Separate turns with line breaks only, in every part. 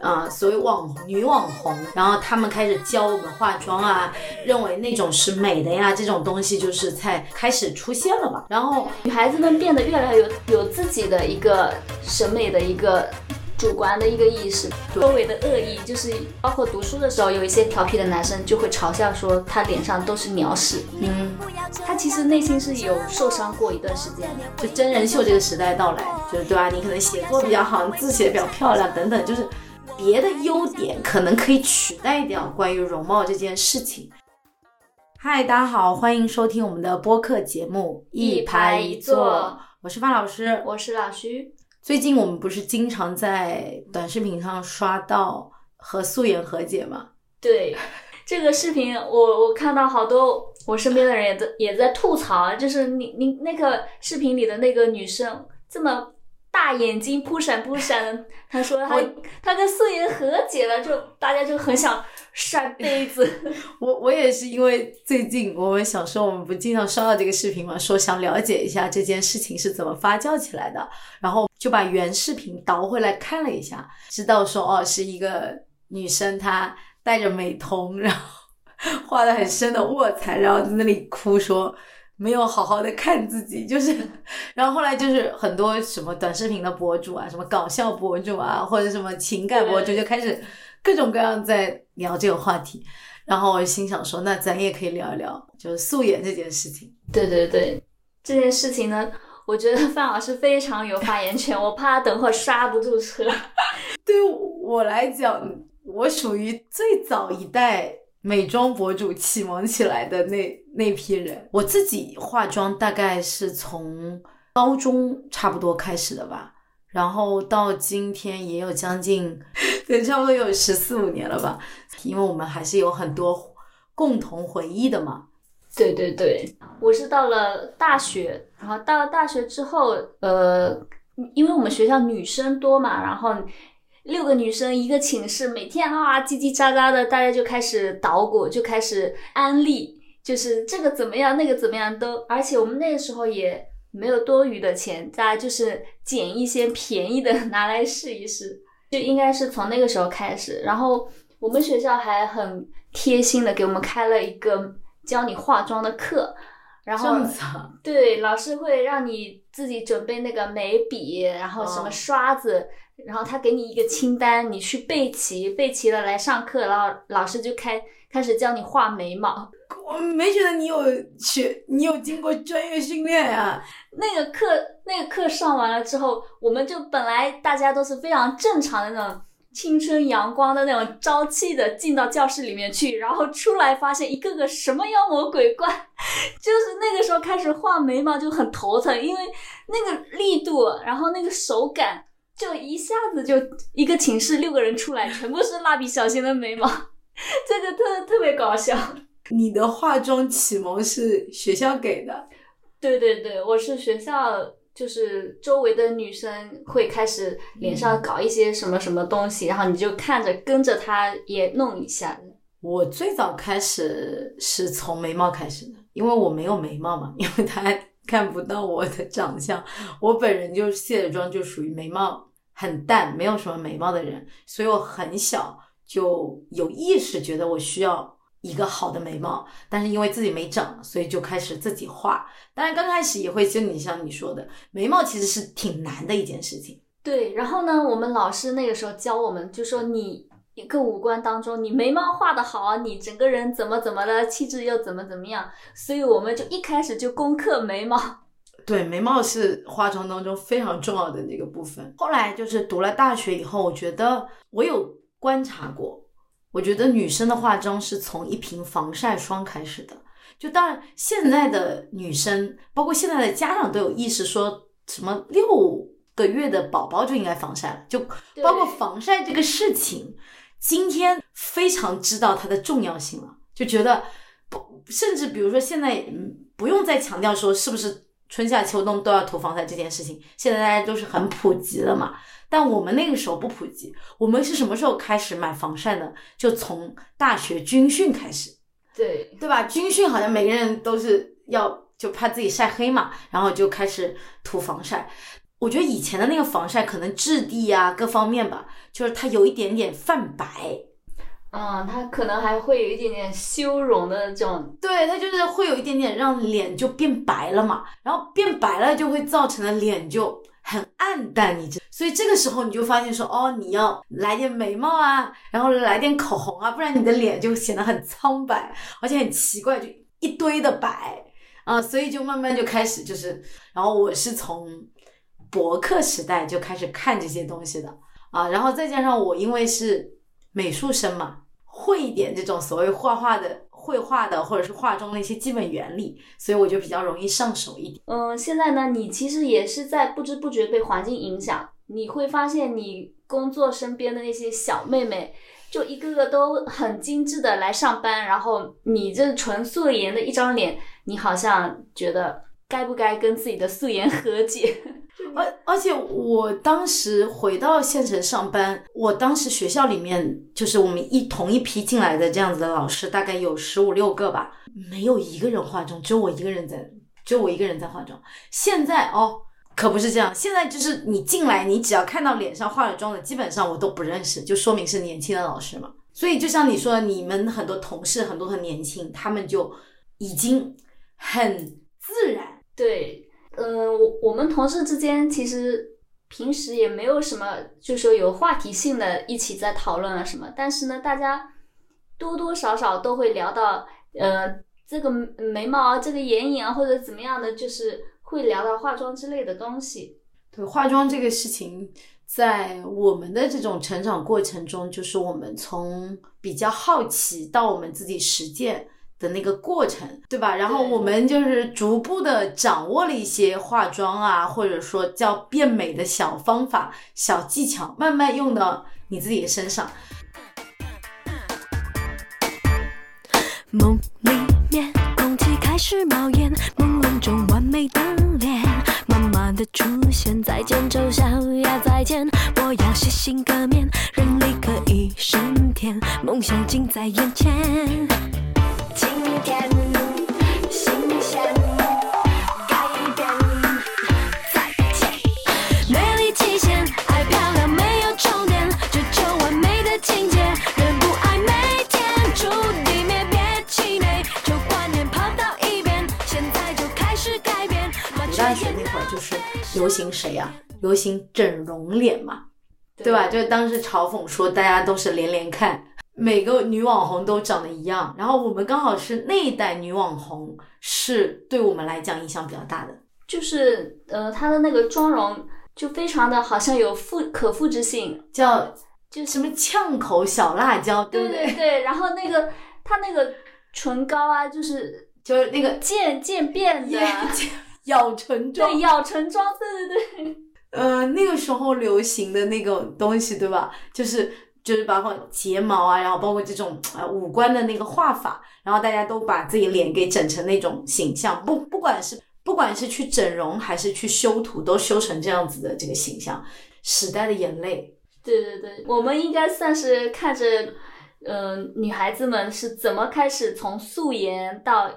啊、所谓网女网红，然后他们开始教我们化妆啊，认为那种是美的呀，这种东西就是才开始出现了嘛。然后
女孩子们变得越来越有自己的一个审美的一个主观的一个意识，周围的恶意就是包括读书的时候，有一些调皮的男生就会嘲笑说他脸上都是鸟屎，
嗯，
他其实内心是有受伤过一段时间的。
就真人秀这个时代到来，就是对吧？你可能写作比较好，你字写得比较漂亮等等，就是别的优点可能可以取代掉关于容貌这件事情。嗨，大家好，欢迎收听我们的播客节目《
一排一坐
我是范老师。
我是老徐，
最近我们不是经常在短视频上刷到和素颜和解吗？
对这个视频我，我看到好多我身边的人也在也在吐槽，就是你你那个视频里的那个女生这么大眼睛扑闪扑闪的，她说她
我
她跟素颜和解了，就大家就很想扇杯子。
我我也是因为最近我们小时候我们不经常刷到这个视频嘛，说想了解一下这件事情是怎么发酵起来的，然后就把原视频倒回来看了一下，知道说哦是一个女生她戴着美瞳，然后画的很深的卧蚕，然后在那里哭说。没有好好的看自己，就是，然后后来就是很多什么短视频的博主啊，什么搞笑博主啊，或者什么情感博主，就开始各种各样在聊这个话题。然后我心想说，那咱也可以聊一聊，就是素颜这件事情。
对对对，这件事情呢，我觉得范老师非常有发言权，我怕他等会儿刹不住车。
对于我来讲，我属于最早一代美妆博主启蒙起来的那那批人。我自己化妆大概是从高中差不多开始的吧，然后到今天也有将近，对，差不多有十四五年了吧。因为我们还是有很多共同回忆的嘛。
对对对，我是到了大学，然后到了大学之后，呃，因为我们学校女生多嘛，然后六个女生一个寝室，每天啊叽叽喳喳的，大家就开始捣鼓，就开始安利，就是这个怎么样，那个怎么样都，而且我们那个时候也没有多余的钱，大家就是捡一些便宜的 拿来试一试，就应该是从那个时候开始，然后我们学校还很贴心的给我们开了一个教你化妆的课，然后对老师会让你自己准备那个眉笔，然后什么
哦
刷子，然后他给你一个清单，你去备齐，备齐了来上课，然后老师就开开始教你画眉毛。
我没觉得你有学，你有经过专业训练呀、
那个课那个课上完了之后，我们就本来大家都是非常正常的那种青春阳光的那种朝气的进到教室里面去，然后出来发现一个个什么妖魔鬼怪，就是那个时候开始画眉毛就很头疼，因为那个力度，然后那个手感，就一下子就一个寝室六个人出来，全部是蜡笔小新的眉毛，这个特特别搞笑。
你的化妆启蒙是学校给的，
对对对，我是学校，就是周围的女生会开始脸上搞一些什么什么东西，然后你就看着跟着她也弄一下。
我最早开始是从眉毛开始的，因为我没有眉毛嘛，因为他看不到我的长相，我本人就卸了妆就属于眉毛很淡，没有什么眉毛的人，所以我很小就有意识觉得我需要一个好的眉毛，但是因为自己没长，所以就开始自己画。当然刚开始也会就你像你说的，眉毛其实是挺难的一件事情。
对，然后呢，我们老师那个时候教我们，就说你一个五官当中，你眉毛画的好，你整个人怎么怎么的，气质又怎么怎么样，所以我们就一开始就攻克眉毛。
对，眉毛是化妆当中非常重要的那个部分。后来就是读了大学以后，我觉得我有观察过，我觉得女生的化妆是从一瓶防晒霜开始的。就当然，现在的女生，包括现在的家长都有意识，说什么六个月的宝宝就应该防晒了，就包括防晒这个事情，今天非常知道它的重要性了，就觉得不，甚至比如说现在嗯不用再强调说是不是春夏秋冬都要涂防晒这件事情，现在大家都是很普及了嘛。但我们那个时候不普及，我们是什么时候开始买防晒呢？就从大学军训开始。
对，
对吧？军训好像每个人都是要就怕自己晒黑嘛，然后就开始涂防晒。我觉得以前的那个防晒可能质地啊各方面吧，就是它有一点点泛白。
嗯，它可能还会有一点点修容的这种，
对，它就是会有一点点让脸就变白了嘛，然后变白了就会造成了脸就很暗淡，你知，所以这个时候你就发现说，哦，你要来点眉毛啊，然后来点口红啊，不然你的脸就显得很苍白，而且很奇怪，就一堆的白啊，所以就慢慢就开始就是，然后我是从博客时代就开始看这些东西的啊，然后再加上我因为是。美术生嘛，会一点这种所谓画画的、绘画的，或者是化妆的一些基本原理，所以我就比较容易上手一点。
嗯，现在呢，你其实也是在不知不觉被环境影响，你会发现你工作身边的那些小妹妹，就一个个都很精致的来上班，然后你这纯素颜的一张脸，你好像觉得该不该跟自己的素颜和解？
而而且我当时回到县城上班，我当时学校里面就是我们一同一批进来的这样子的老师，大概有十五六个吧，没有一个人化妆，只有我一个人在，只有我一个人在化妆。现在哦，可不是这样，现在就是你进来，你只要看到脸上化了妆的，基本上我都不认识，就说明是年轻的老师嘛。所以就像你说，你们很多同事很多很年轻，他们就已经很自然，
对。嗯，我我们同事之间其实平时也没有什么，就说有话题性的一起在讨论啊什么。但是呢，大家多多少少都会聊到，呃，这个眉毛啊，这个眼影啊，或者怎么样的，就是会聊到化妆之类的东西。
对，化妆这个事情，在我们的这种成长过程中，就是我们从比较好奇到我们自己实践。的那个过程，对吧？然后我们就是逐步的掌握了一些化妆啊，或者说叫变美的小方法、小技巧，慢慢用到你自己的身上。
梦里面，空气开始冒烟，朦胧中完美的脸，慢慢的出现。再见，丑小鸭，再见，我要洗心革面，人力可以升天，梦想近在眼前。
流行谁呀？流行整容脸嘛，对吧？就当时嘲讽说大家都是连连看。每个女网红都长得一样，然后我们刚好是那一代女网红，是对我们来讲影响比较大的。
就是呃，她的那个妆容就非常的好像有复可复制性，
叫就什么呛口小辣椒，
对
对
对。然后那个她那个唇膏啊，就是
就是那个
渐渐变的
咬唇妆，
对咬唇妆，对对对。
呃，那个时候流行的那个东西，对吧？就是。就是包括睫毛啊，然后包括这种呃五官的那个画法，然后大家都把自己脸给整成那种形象，不不管是不管是去整容还是去修图，都修成这样子的这个形象。时代的眼泪，
对对对，我们应该算是看着，嗯，女孩子们是怎么开始从素颜到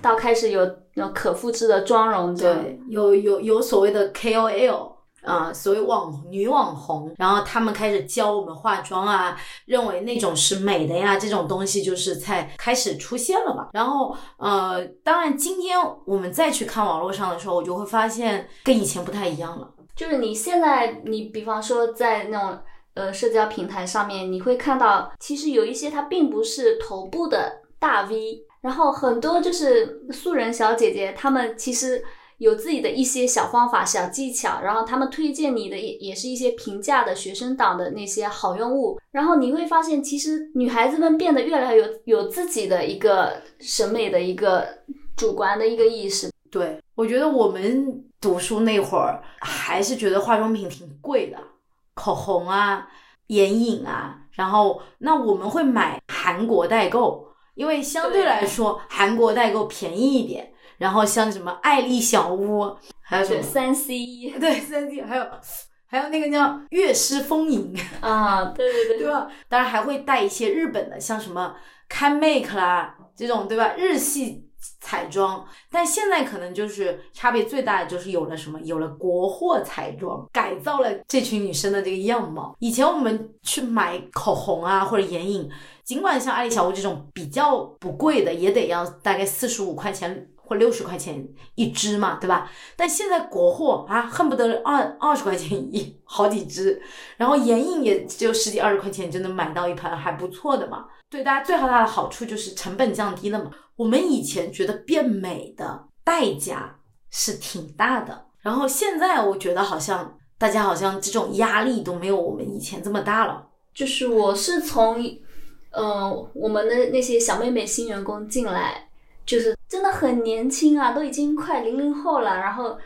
到开始有可复制的妆容，
对，有有有所谓的 KOL。啊，所谓网女网红，然后他们开始教我们化妆啊，认为那种是美的呀，这种东西就是才开始出现了嘛。然后，呃，当然今天我们再去看网络上的时候，我就会发现跟以前不太一样了。
就是你现在，你比方说在那种呃社交平台上面，你会看到，其实有一些它并不是头部的大 V，然后很多就是素人小姐姐，她们其实。有自己的一些小方法、小技巧，然后他们推荐你的也也是一些平价的学生党的那些好用物，然后你会发现，其实女孩子们变得越来越有有自己的一个审美的一个主观的一个意识。
对我觉得我们读书那会儿还是觉得化妆品挺贵的，口红啊、眼影啊，然后那我们会买韩国代购，因为相对来说韩国代购便宜一点。然后像什么爱丽小屋，还有什么
三 C，
对三 C，还有还有那个叫乐师风吟
啊，对对对，
对吧？当然还会带一些日本的，像什么 Can Make 啦这种，对吧？日系彩妆，但现在可能就是差别最大的就是有了什么，有了国货彩妆，改造了这群女生的这个样貌。以前我们去买口红啊或者眼影，尽管像爱丽小屋这种比较不贵的，也得要大概四十五块钱或六十块钱一支嘛，对吧？但现在国货啊，恨不得二二十块钱一好几支，然后眼影也就十几二十块钱就能买到一盘还不错的嘛。对大家最好大的好处就是成本降低了嘛。我们以前觉得变美的代价是挺大的，然后现在我觉得好像大家好像这种压力都没有我们以前这么大了。
就是我是从，呃，我们的那些小妹妹新员工进来，就是真的很年轻啊，都已经快零零后了，然后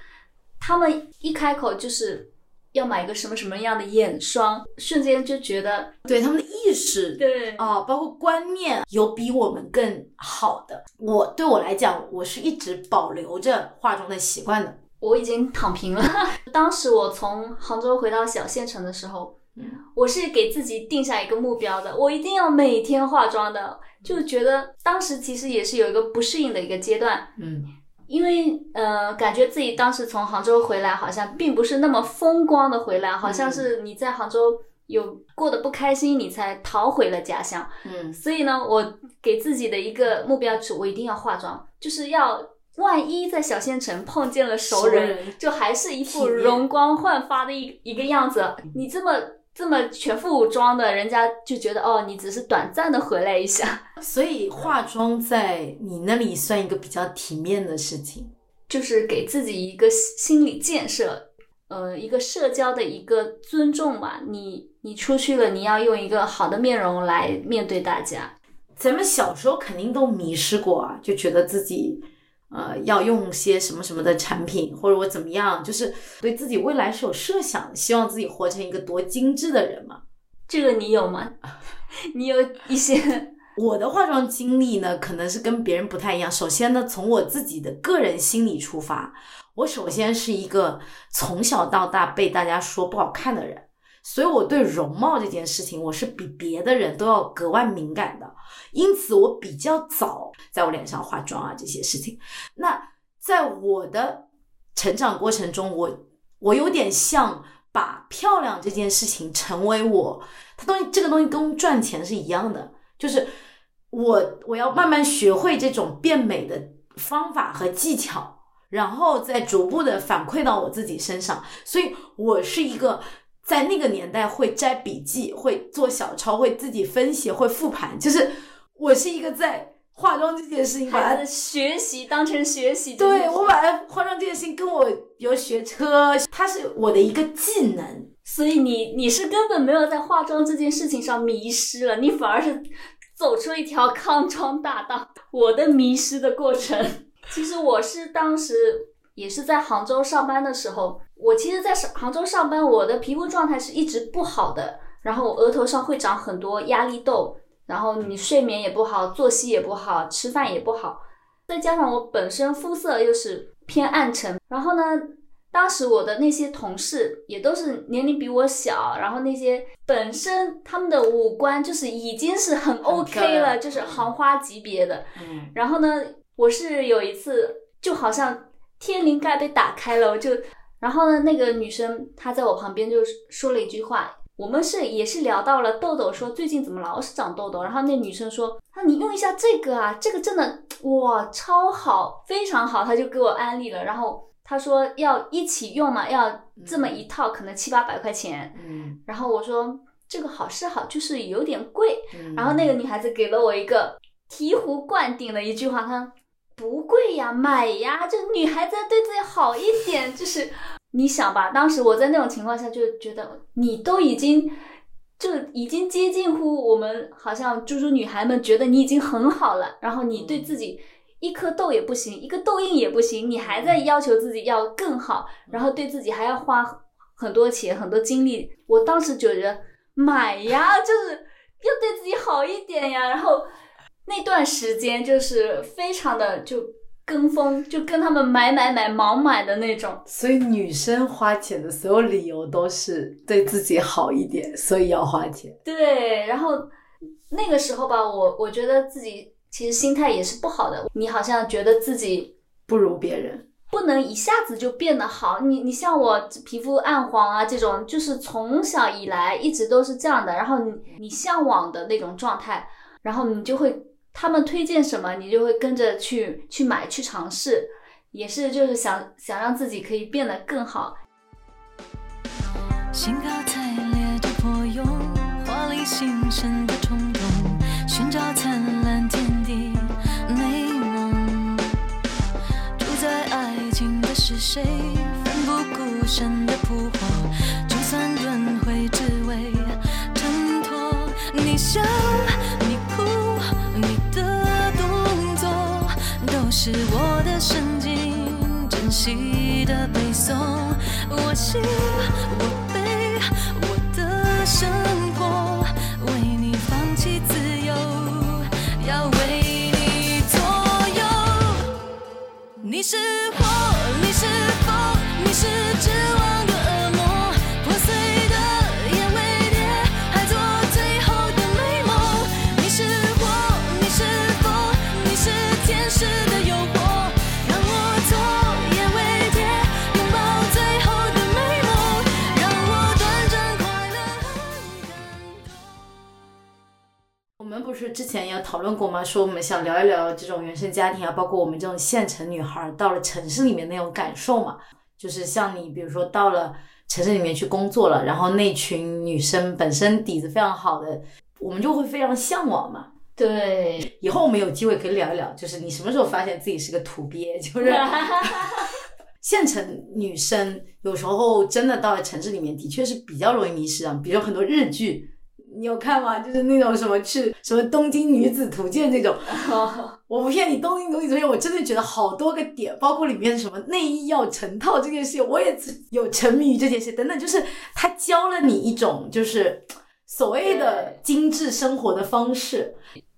他们一开口就是要买一个什么什么样的眼霜，瞬间就觉得
对他们的意识，
对
啊、包括观念有比我们更好的。我对我来讲，我是一直保留着化妆的习惯的。
我已经躺平了。当时我从杭州回到小县城的时候，
嗯
我是给自己定下一个目标的，我一定要每天化妆的。就觉得当时其实也是有一个不适应的一个阶段，
嗯
因为呃，感觉自己当时从杭州回来，好像并不是那么风光的回来，好像是你在杭州有过得不开心，你才逃回了家乡。
嗯
所以呢，我给自己的一个目标是，我一定要化妆，就是要万一在小县城碰见了熟人，
熟人
就还是一副容光焕发的一一个样子。你这么这么全副武装的，人家就觉得哦，你只是短暂的回来一下，
所以化妆在你那里算一个比较体面的事情。
就是给自己一个心理建设。呃，一个社交的一个尊重吧，你你出去了，你要用一个好的面容来面对大家。
咱们小时候肯定都迷失过啊，就觉得自己呃要用些什么什么的产品，或者我怎么样，就是对自己未来是有设想，希望自己活成一个多精致的人嘛。
这个你有吗？你有一些
我的化妆经历呢，可能是跟别人不太一样。首先呢，从我自己的个人心理出发，我首先是一个从小到大被大家说不好看的人，所以我对容貌这件事情，我是比别的人都要格外敏感的。因此，我比较早在我脸上化妆啊这些事情。那在我的成长过程中，我我有点像把漂亮这件事情成为我，它东西这个东西跟赚钱是一样的，就是我我要慢慢学会这种变美的方法和技巧，然后再逐步的反馈到我自己身上。所以我是一个在那个年代会摘笔记、会做小抄、会自己分析、会复盘，就是我是一个在化妆这件事情把它
学习当成学习，
对我把它化妆这件事情跟我有学车，它是我的一个技能。
所以你你是根本没有在化妆这件事情上迷失了，你反而是走出一条康庄大道。我的迷失的过程，其实我是当时也是在杭州上班的时候，我其实，在上杭州上班，我的皮肤状态是一直不好的，然后我额头上会长很多压力痘，然后你睡眠也不好，作息也不好，吃饭也不好，再加上我本身肤色又是偏暗沉，然后呢。当时我的那些同事也都是年龄比我小，然后那些本身他们的五官就是已经是很 OK 了，就是行花级别的。
嗯
然后呢，我是有一次就好像天灵盖被打开了，我就，然后呢，那个女生她在我旁边就说了一句话，我们是也是聊到了痘痘，说最近怎么老是长痘痘，然后那女生说，啊你用一下这个啊，这个真的哇超好，非常好，她就给我安利了，然后她说要一起用嘛，要这么一套可能七八百块钱，
嗯。
然后我说这个好是好，就是有点贵，
嗯。
然后那个女孩子给了我一个醍醐灌顶的一句话，她不贵呀，买呀，就女孩子要对自己好一点，就是你想吧，当时我在那种情况下就觉得你都已经。就已经接近乎我们好像猪猪女孩们觉得你已经很好了，然后你对自己一颗痘也不行，一个痘印也不行，你还在要求自己要更好，然后对自己还要花很多钱很多精力。我当时就觉得买呀，就是要对自己好一点呀。然后那段时间就是非常的就跟风，就跟他们买买买盲买的那种。
所以女生花钱的所有理由都是对自己好一点，所以要花钱。
对，然后那个时候吧，我我觉得自己其实心态也是不好的。你好像觉得自己
不如别人，
不能一下子就变得好。你你像我皮肤暗黄啊这种，就是从小以来一直都是这样的。然后你你向往的那种状态，然后你就会他们推荐什么，你就会跟着去去买去尝试，也是就是想想让自己可以变得更好。
兴高采烈的破蛹，华丽新生的冲动，寻找灿烂天地美梦。主宰爱情的是谁？奋不顾身的扑火，就算轮回，只为挣脱。你笑，是我的神经，珍惜的背诵。我心，我悲，我的生活，为你放弃自由，要为你左右。你是
之前也讨论过嘛？说我们想聊一聊这种原生家庭啊，包括我们这种县城女孩儿到了城市里面那种感受嘛。就是像你，比如说到了城市里面去工作了，然后那群女生本身底子非常好的，我们就会非常向往嘛。
对，
以后我们有机会可以聊一聊，就是你什么时候发现自己是个土鳖？就是 县城女生有时候真的到了城市里面，的确是比较容易迷失啊。比如很多日剧，你有看吗？就是那种什么去什么东京女子图鉴这种，我不骗你，东京女子图鉴我真的觉得好多个点，包括里面什么内衣要成套这件事，我也有沉迷于这件事等等，就是他教了你一种就是所谓的精致生活的方式。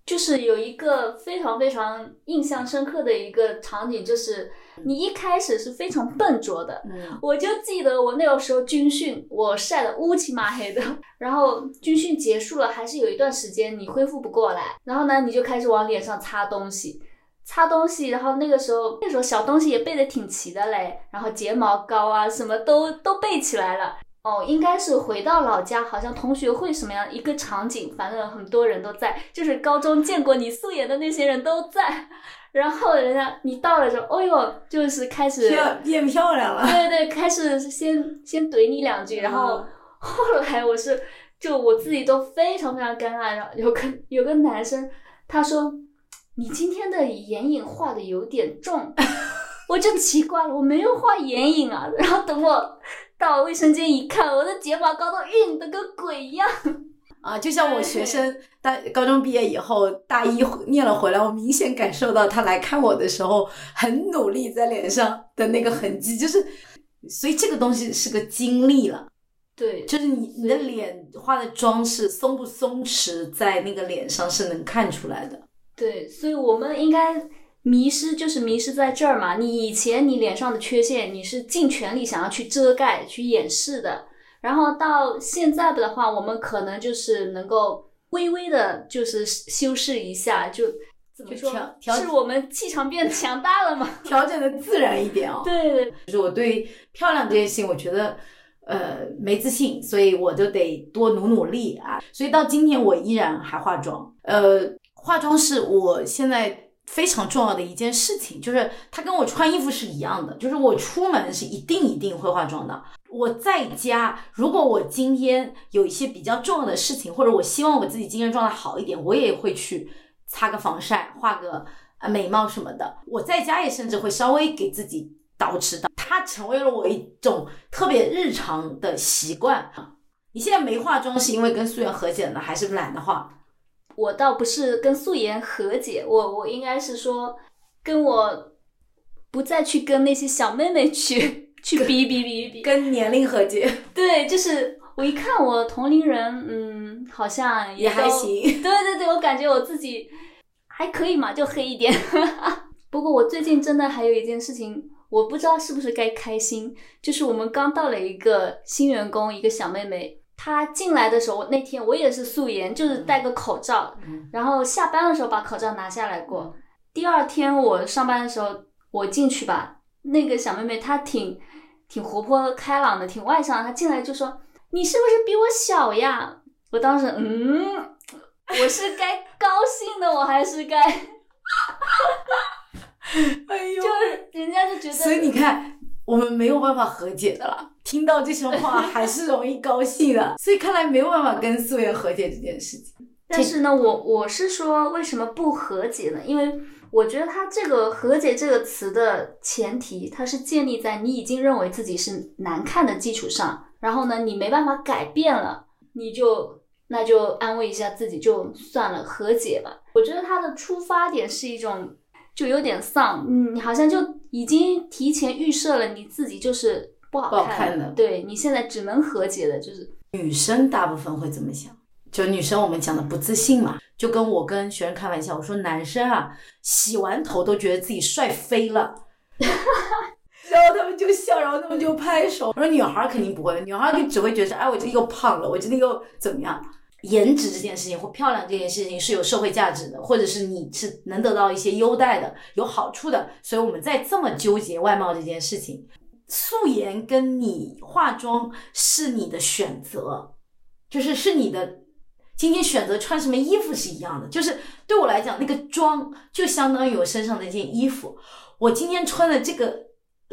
就是有一个非常非常印象深刻的一个场景，就是你一开始是非常笨拙的，
嗯，
我就记得我那个时候军训，我晒得乌漆嘛黑的，然后军训结束了，还是有一段时间你恢复不过来，然后呢，你就开始往脸上擦东西，擦东西，然后那个时候那时候小东西也备的挺齐的嘞，然后睫毛膏啊什么都都备起来了。哦，应该是回到老家，好像同学会什么样一个场景，反正很多人都在，就是高中见过你素颜的那些人都在，然后人家你到了之后，哦呦，就是开始
漂变漂亮了。
对对，开始先先怼你两句，然后
嗯
后来我是就我自己都非常非常尴尬，然后有个有个男生他说你今天的眼影画的有点重，我就奇怪了，我没有画眼影啊，然后等我到卫生间一看，我的睫毛膏都晕的跟鬼一样，
啊，就像我学生大高中毕业以后，大一念了回来，我明显感受到他来看我的时候很努力在脸上的那个痕迹，就是，所以这个东西是个经历了，
对，
就是你你的脸化的妆是松不松弛，在那个脸上是能看出来的。
对，所以我们应该迷失，就是迷失在这儿嘛。你以前你脸上的缺陷，你是尽全力想要去遮盖、去掩饰的，然后到现在的话，我们可能就是能够微微的，就是修饰一下，就怎么说
调，调
是我们气场变强大了嘛？
调整的自然一点哦。
对对
就是我对漂亮这件事情，我觉得呃没自信，所以我就得多努努力啊。所以到今天我依然还化妆，呃，化妆是我现在非常重要的一件事情，就是它跟我穿衣服是一样的，就是我出门是一定一定会化妆的。我在家，如果我今天有一些比较重要的事情，或者我希望我自己精神状态好一点，我也会去擦个防晒，画个呃眉毛什么的。我在家也甚至会稍微给自己捯饬的，它成为了我一种特别日常的习惯。你现在没化妆是因为跟素颜和解了呢，还是懒得化？
我倒不是跟素颜和解，我我应该是说，跟我不再去跟那些小妹妹去 去比比比比，
跟年龄和解
对，就是我一看我同龄人，嗯，好像
也还行。
对对对，我感觉我自己还可以嘛，就黑一点。不过我最近真的还有一件事情，我不知道是不是该开心，就是我们刚到了一个新员工，一个小妹妹，他进来的时候，那天我也是素颜，就是戴个口罩，
嗯
然后下班的时候把口罩拿下来过。第二天我上班的时候，我进去吧，那个小妹妹她挺挺活泼开朗的，挺外向的。她进来就说：“你是不是比我小呀？”我当时嗯，我是该高兴的，我还是该
哎呦
就是人家就觉得，
所以你看，我们没有办法和解的了。听到这些话还是容易高兴的，所以看来没有办法跟素颜和解这件事情。
但是呢，我我是说，为什么不和解呢？因为我觉得它这个“和解”这个词的前提，它是建立在你已经认为自己是难看的基础上，然后呢，你没办法改变了，你就那就安慰一下自己，就算了，和解吧。我觉得它的出发点是一种，就有点丧，嗯，你好像就已经提前预设了你自己就是不好看
看的
对你现在只能和解的，就是
女生大部分会怎么想，就女生我们讲的不自信嘛，就跟我跟学生开玩笑，我说男生啊，洗完头都觉得自己帅飞了。然后他们就笑，然后他们就拍手。我说女孩儿肯定不会，女孩儿就只会觉得，哎，我这里又胖了，我这里又怎么样？颜值这件事情或漂亮这件事情是有社会价值的，或者是你是能得到一些优待的、有好处的，所以我们在这么纠结外貌这件事情。素颜跟你化妆是你的选择，就是是你的今天选择穿什么衣服是一样的。就是对我来讲，那个妆就相当于我身上的一件衣服。我今天穿的这个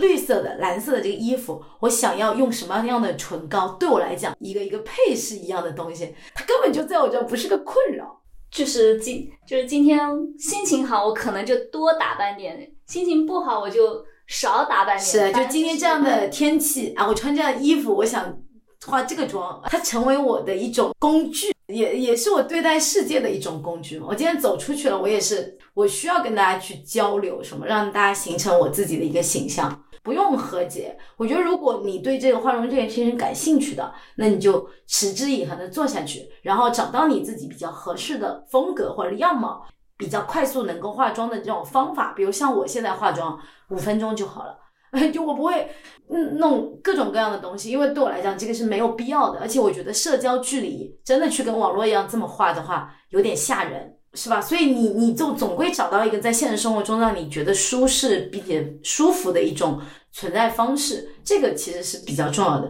绿色的、蓝色的这个衣服，我想要用什么样的唇膏，对我来讲，一个一个配饰一样的东西，它根本就在我这儿不是个困扰。
就是今就是今天心情好，我可能就多打扮点；心情不好，我就少打扮点。
是，就今天这样的天气啊，我穿这样的衣服，我想化这个妆，它成为我的一种工具，也也是我对待世界的一种工具嘛。我今天走出去了，我也是，我需要跟大家去交流什么，让大家形成我自己的一个形象。不用和解，我觉得如果你对这个化妆这件事情感兴趣的，那你就持之以恒的做下去，然后找到你自己比较合适的风格或者样貌，比较快速能够化妆的这种方法。比如像我现在化妆五分钟就好了，就我不会嗯弄各种各样的东西，因为对我来讲这个是没有必要的，而且我觉得社交距离真的去跟网络一样这么画的话，有点吓人。是吧？所以你你就总归找到一个在现实生活中让你觉得舒适并且舒服的一种存在方式，这个其实是比较重要的。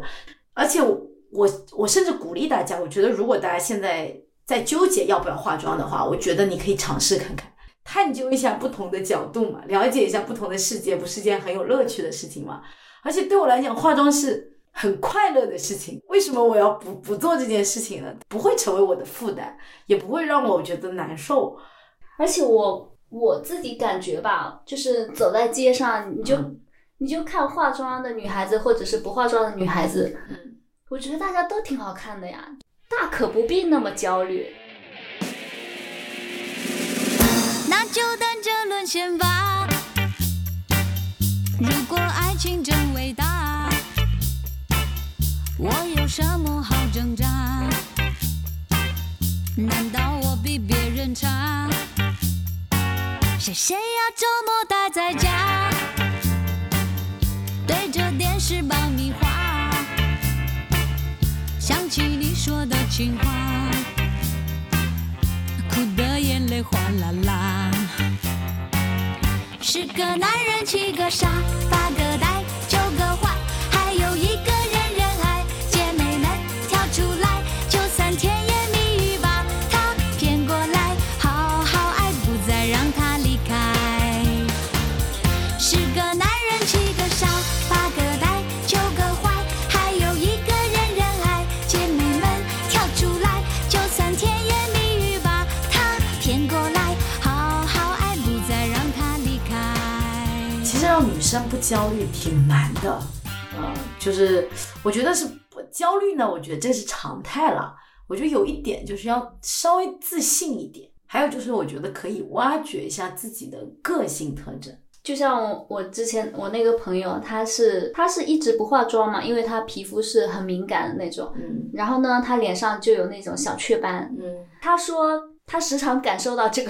而且我我我甚至鼓励大家，我觉得如果大家现在在纠结要不要化妆的话，我觉得你可以尝试看看，探究一下不同的角度嘛，了解一下不同的世界，不是件很有乐趣的事情吗？而且对我来讲，化妆是。很快乐的事情，为什么我要不不做这件事情呢？不会成为我的负担，也不会让我觉得难受。
而且我我自己感觉吧，就是走在街上，你就、
嗯
你就看化妆的女孩子，或者是不化妆的女孩子，
嗯，
我觉得大家都挺好看的呀，大可不必那么焦虑。
那就等着沦陷吧。如果爱情真伟大，我有什么好挣扎？难道我比别人差？谁谁要周末待在家，对着电视爆米花，想起你说的情话。哭的眼泪哗啦啦。十个男人七个傻，八个
生不焦虑挺难的，呃，就是我觉得是不焦虑呢，我觉得这是常态了。我觉得有一点就是要稍微自信一点，还有就是我觉得可以挖掘一下自己的个性特征。
就像我我之前我那个朋友，他是他是一直不化妆嘛，因为他皮肤是很敏感的那种。
嗯
然后呢，他脸上就有那种小雀斑。
嗯
他说他时常感受到这个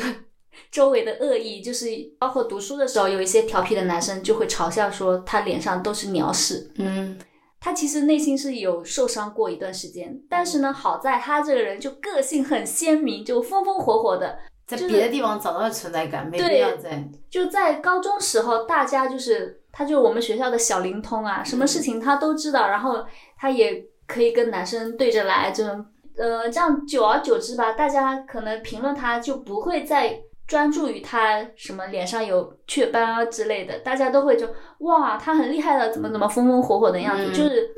周围的恶意，就是包括读书的时候，有一些调皮的男生就会嘲笑说他脸上都是鸟屎。
嗯
他其实内心是有受伤过一段时间，但是呢，好在他这个人就个性很鲜明，就风风火火的，
在别的地方找到存在感，没
对
必要在。
就在高中时候，大家就是他就是我们学校的小灵通啊，什么事情他都知道，然后他也可以跟男生对着来，这种呃，这样久而久之吧，大家可能评论他就不会再专注于他什么脸上有雀斑啊之类的，大家都会就哇，他很厉害的，怎么怎么风风火火的样子，
嗯。
就是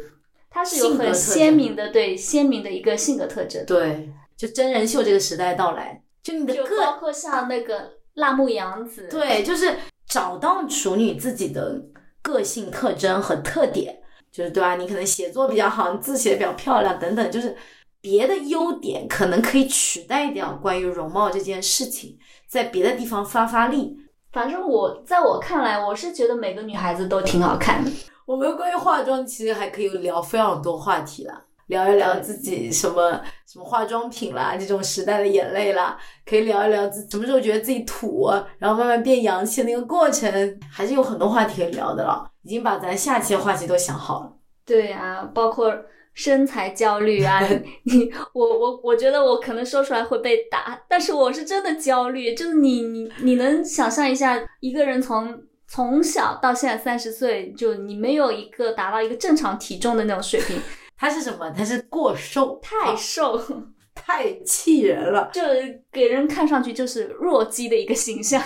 他是有很鲜明的对鲜明的一个性格特征，
对，就真人秀这个时代到来，就你的
就
个
包括像那个辣目洋子，
对，就是找到处女自己的个性特征和特点，就是对吧？你可能写作比较好，你字写的比较漂亮等等，就是别的优点可能可以取代掉关于容貌这件事情，在别的地方发发力。
反正我在我看来，我是觉得每个女孩子都挺好看的。
我们关于化妆其实还可以聊非常多话题啦，聊一聊自己什么什么化妆品啦，这种时代的眼泪啦，可以聊一聊自什么时候觉得自己土，然后慢慢变洋气的那个过程，还是有很多话题可以聊的了。已经把咱下期的话题都想好了。
对啊，包括身材焦虑啊，你我我我觉得我可能说出来会被打，但是我是真的焦虑。就是你你你能想象一下，一个人从从小到现在三十岁，就你没有一个达到一个正常体重的那种水平，
他是什么？他是过瘦，
太瘦，
太气人了。
就给人看上去就是弱鸡的一个形象，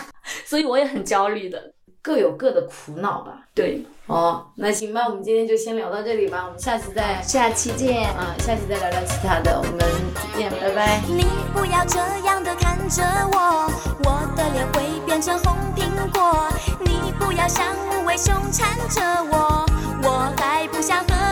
所以我也很焦虑的。
各有各的苦恼吧。
对，
哦，那行吧，我们今天就先聊到这里吧，我们下期再
下期见。
啊、下期再聊聊其他的，我们再见，拜拜。
你不要这样的看着我，我的脸会变成红苹果。你不要像无尾熊缠着我，我还不想和